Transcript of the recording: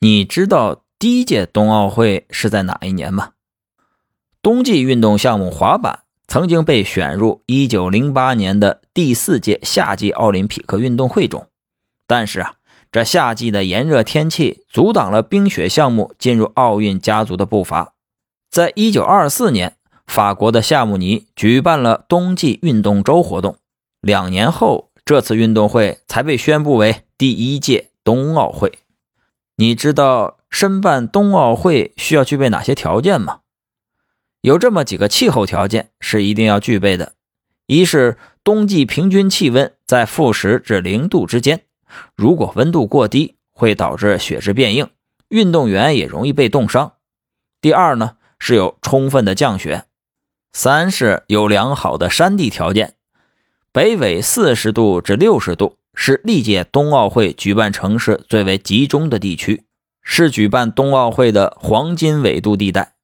你知道第一届冬奥会是在哪一年吗？冬季运动项目滑板曾经被选入1908年的第四届夏季奥林匹克运动会中，但是啊，这夏季的炎热天气阻挡了冰雪项目进入奥运家族的步伐。在1924年，法国的夏慕尼举办了冬季运动周活动，两年后，这次运动会才被宣布为第一届冬奥会。你知道申办冬奥会需要具备哪些条件吗？有这么几个气候条件是一定要具备的：一是冬季平均气温在负十至零度之间，如果温度过低，会导致雪质变硬，运动员也容易被冻伤；第二呢是有充分的降雪；三是有良好的山地条件，北纬四十度至六十度。是历届冬奥会举办城市最为集中的地区，是举办冬奥会的黄金纬度地带。